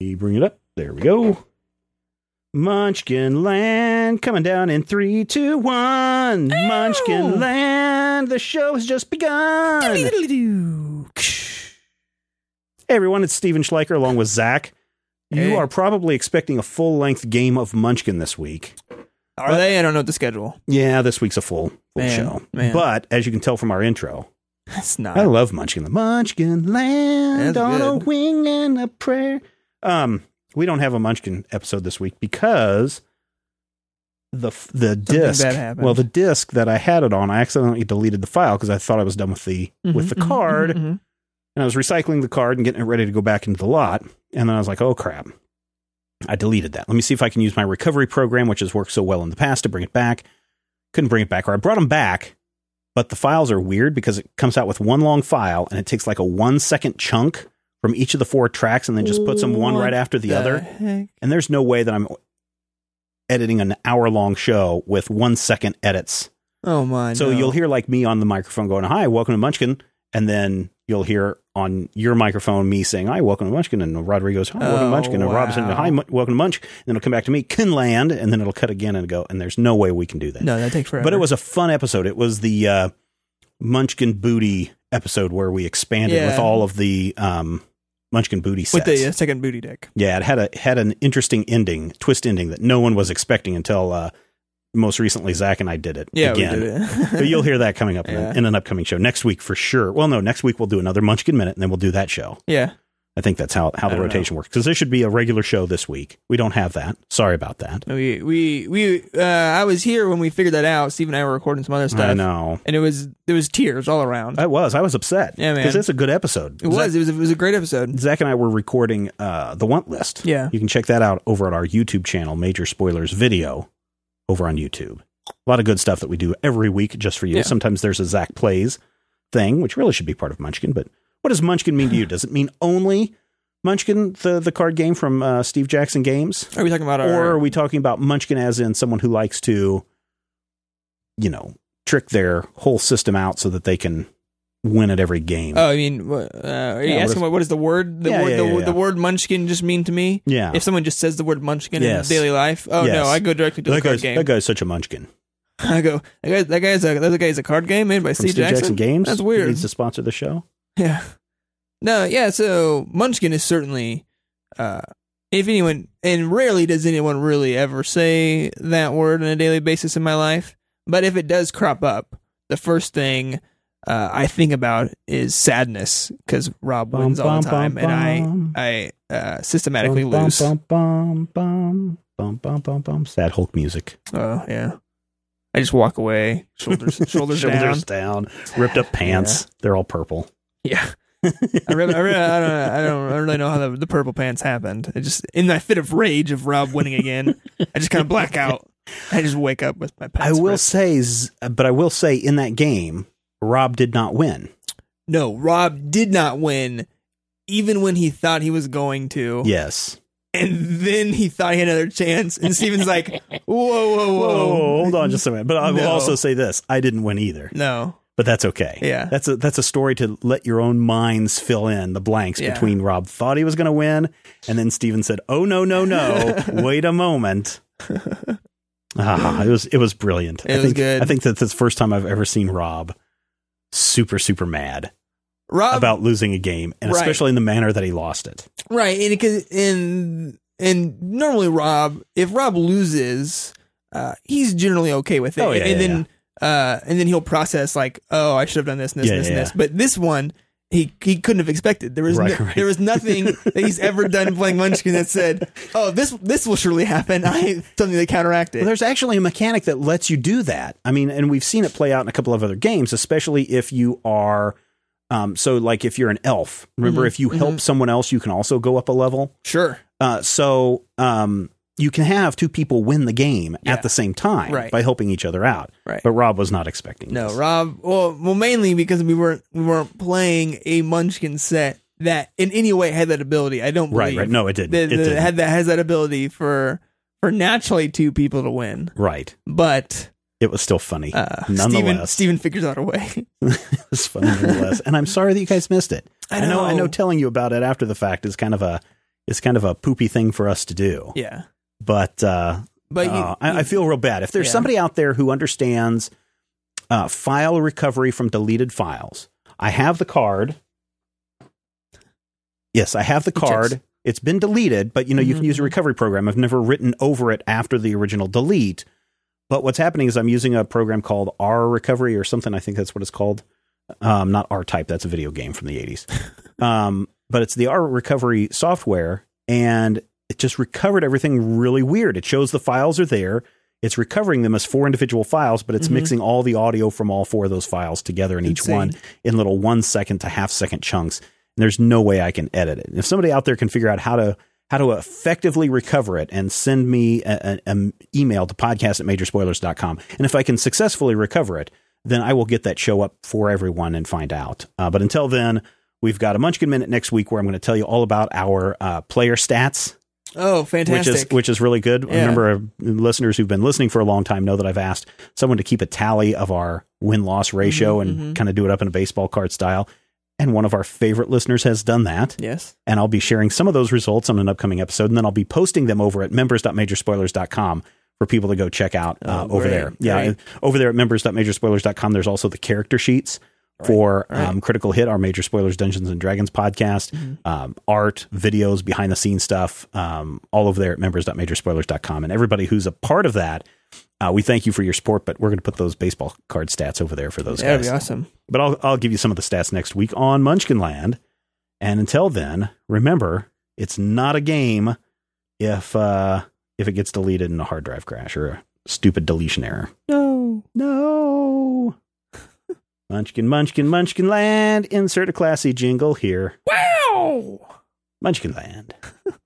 bring it up. There we go. Munchkin Land coming down in three, two, one. Munchkin Land, the show has just begun. Hey everyone, it's Stephen Schleicher along with Zach. You Hey. are probably expecting a full length game of Munchkin this week. Are they? I don't know the schedule. Yeah, this week's a full, full Man, show. man. But as you can tell from our intro, It's not. I love Munchkin. The Munchkin Land That's on a wing and a prayer. Um, we don't have a Munchkin episode this week because the the disc. Well, the disc that I had it on, I accidentally deleted the file because I thought I was done with the with the Mhm, mhm, card, mhm, mhm. and I was recycling the card and getting it ready to go back into the lot, and then I was like, oh crap. I deleted that. Let me see if I can use my recovery program, which has worked so well in the past, to bring it back. Couldn't bring it back, or I brought them back, but the files are weird because it comes out with one long file and it takes like a one second chunk from each of the four tracks and then just puts them one What right after the, other. heck? And there's no way that I'm editing an hour long show with one second edits. Oh my! So no. you'll hear like me on the microphone going, "Hi, welcome to Munchkin," and then you'll hear on your microphone me saying, "Hi, welcome to Munchkin," and Rodrigo's, "Hi, welcome to Oh, Munchkin," and Rob's saying, "Hi, Mu- welcome to Munch," and then it'll come back to me, "Kinland," and then it'll cut again and go, and there's no way we can do that. No, that takes forever. But it was a fun episode. It was the uh, Munchkin Booty episode where we expanded Yeah. with all of the um, Munchkin Booty sets. with the uh, second booty deck. Yeah, it had a had an interesting ending, twist ending that no one was expecting until uh, most recently Zach and I did it Yeah, again. we did it. but you'll hear that coming up in, in an upcoming show next week for sure. Well, no, next week we'll do another Munchkin minute and then we'll do that show. yeah. I think that's how how the rotation works because there should be a regular show this week. We don't have that. Sorry about that. We we we. Uh, I was here when we figured that out. Steve and I were recording some other stuff. I know. and it was there was tears all around. I was. I was upset. Yeah, man. Because it's a good episode. it was. It was. It was a great episode. Zach and I were recording uh, the want list. Yeah. You can check that out over at our YouTube channel, Major Spoilers Video, over on YouTube. A lot of good stuff that we do every week just for you. Yeah. Sometimes there's a Zach Plays thing, which really should be part of Munchkin. But what does Munchkin mean to you? Does it mean only Munchkin, the, the card game from uh, Steve Jackson Games? Are we talking about our? Or are we talking about Munchkin as in someone who likes to, you know, trick their whole system out so that they can win at every game? Oh, I mean, what- uh, are you Yeah, asking what, what does the word the Yeah, word yeah, the, the word munchkin just mean to me? yeah. If someone just says the word munchkin Yes. in daily life, oh Yes. no, I go directly to the that, card game. that guy's such a munchkin. I go that guy that guy's a that guy's a card game made by From Steve Jackson. Games. That's He weird. needs to sponsor the show. Yeah. No, yeah, so Munchkin is certainly uh if anyone and rarely does anyone really ever say that word on a daily basis in my life, but if it does crop up, the first thing uh, I think about is sadness because Rob Bum, wins all the time, bum, and. I I uh, systematically Bum, bum, lose. Bum, bum, bum, bum, bum, bum, bum. Sad Hulk music. Oh yeah, I just walk away, shoulders shoulders. Shoulders down. Ripped up pants. They're all purple. Yeah. I, really, I, I, don't, I don't I don't really know how the, the purple pants happened. It just in that fit of rage of Rob winning again, I just kind of black out. I just wake up with my pants. I will ripped. say, but I will say, in that game, Rob did not win. no. Rob did not win, even when he thought he was going to. Yes. and then he thought he had another chance. And Stephen's like, "Whoa, whoa, whoa, Whoa, hold on just a minute. But I will No. also say this: I didn't win either, No, but that's okay. Yeah. that's a that's a story to let your own minds fill in the blanks Yeah. between Rob thought he was going to win, and then Stephen said, "Oh no, no, no! Wait a moment." ah, it was it was brilliant. It I was think, good. I think that's the first time I've ever seen Rob super super mad Rob about losing a game, and Right. especially in the manner that he lost it. Right, and because and and normally Rob, if Rob loses, uh, he's generally okay with it, Oh, yeah, and yeah, then uh, and then he'll process like, oh, I should have done this, and this, Yeah, and this, yeah, and this. But this one, he he couldn't have expected. There was Right, no- right. there was nothing that he's ever done playing Munchkin that said, oh, this this will surely happen. I something to counteract it. Well, there's actually a mechanic that lets you do that. I mean, and we've seen it play out in a couple of other games, especially if you are. Um, so, like if you're an elf, remember Mhm, if you help someone else, you can also go up a level. sure, Uh, so um, you can have two people win the game Yeah. at the same time Right. by helping each other out. Right. But Rob was not expecting. no, this. Rob. Well, well, mainly because we weren't we weren't playing a Munchkin set that in any way had that ability. I don't believe. right. Right. No, it didn't. that, it didn't. had that has that ability for for naturally two people to win. right. But It was still funny. uh, Stephen Nonetheless. Stephen figures out a way. it was funny nonetheless. and I'm sorry that you guys missed it. I I know. I know. know. Telling you about it after the fact is kind of a it's kind of a poopy thing for us to do. Yeah. But uh, But you, uh, I, I feel real bad. If there's Yeah. somebody out there who understands uh, file recovery from deleted files, I have the card. Yes, I have the card. It's been deleted, but you know you can use a mhm. recovery program. I've never written over it after the original delete. But what's happening is I'm using a program called R Recovery or something. I think that's what it's called. Um, not R Type. That's a video game from the 80s. um, but it's the R Recovery software, and it just recovered everything really weird. It shows the files are there. It's recovering them as four individual files, but it's Mhm. mixing all the audio from all four of those files together in each Insane. one in little one second to half second chunks. And there's no way I can edit it. If somebody out there can figure out how to how to effectively recover it and send me an email to podcast at majorspoilers.com. And if I can successfully recover it, then I will get that show up for everyone and find out. Uh, but until then, we've got a Munchkin Minute next week where I'm going to tell you all about our uh, player stats oh, fantastic. which is which is really good. Yeah. Remember, uh, listeners who've been listening for a long time know that I've asked someone to keep a tally of our win loss ratio Mhm, and mhm. kind of do it up in a baseball card style. And one of our favorite listeners has done that. yes. And I'll be sharing some of those results on an upcoming episode, and then I'll be posting them over at members.majorspoilers.com for people to go check out uh, Oh, over great, there. Yeah, great. over there at members.majorspoilers.com, there's also the character sheets for right. Um, Critical Hit, our Major Spoilers Dungeons and Dragons podcast, Mhm. um, art, videos, behind the scenes stuff, um, all over there at members.majorspoilers.com. And everybody who's a part of that, uh, we thank you for your support, but we're going to put those baseball card stats over there for those That'd guys. be awesome. But I'll, I'll give you some of the stats next week on Munchkinland. And until then, remember, it's not a game if uh, if it gets deleted in a hard drive crash or a stupid deletion error. No. No. Munchkin, Munchkin, Munchkin Land. Insert a classy jingle here. Wow. Munchkin Land.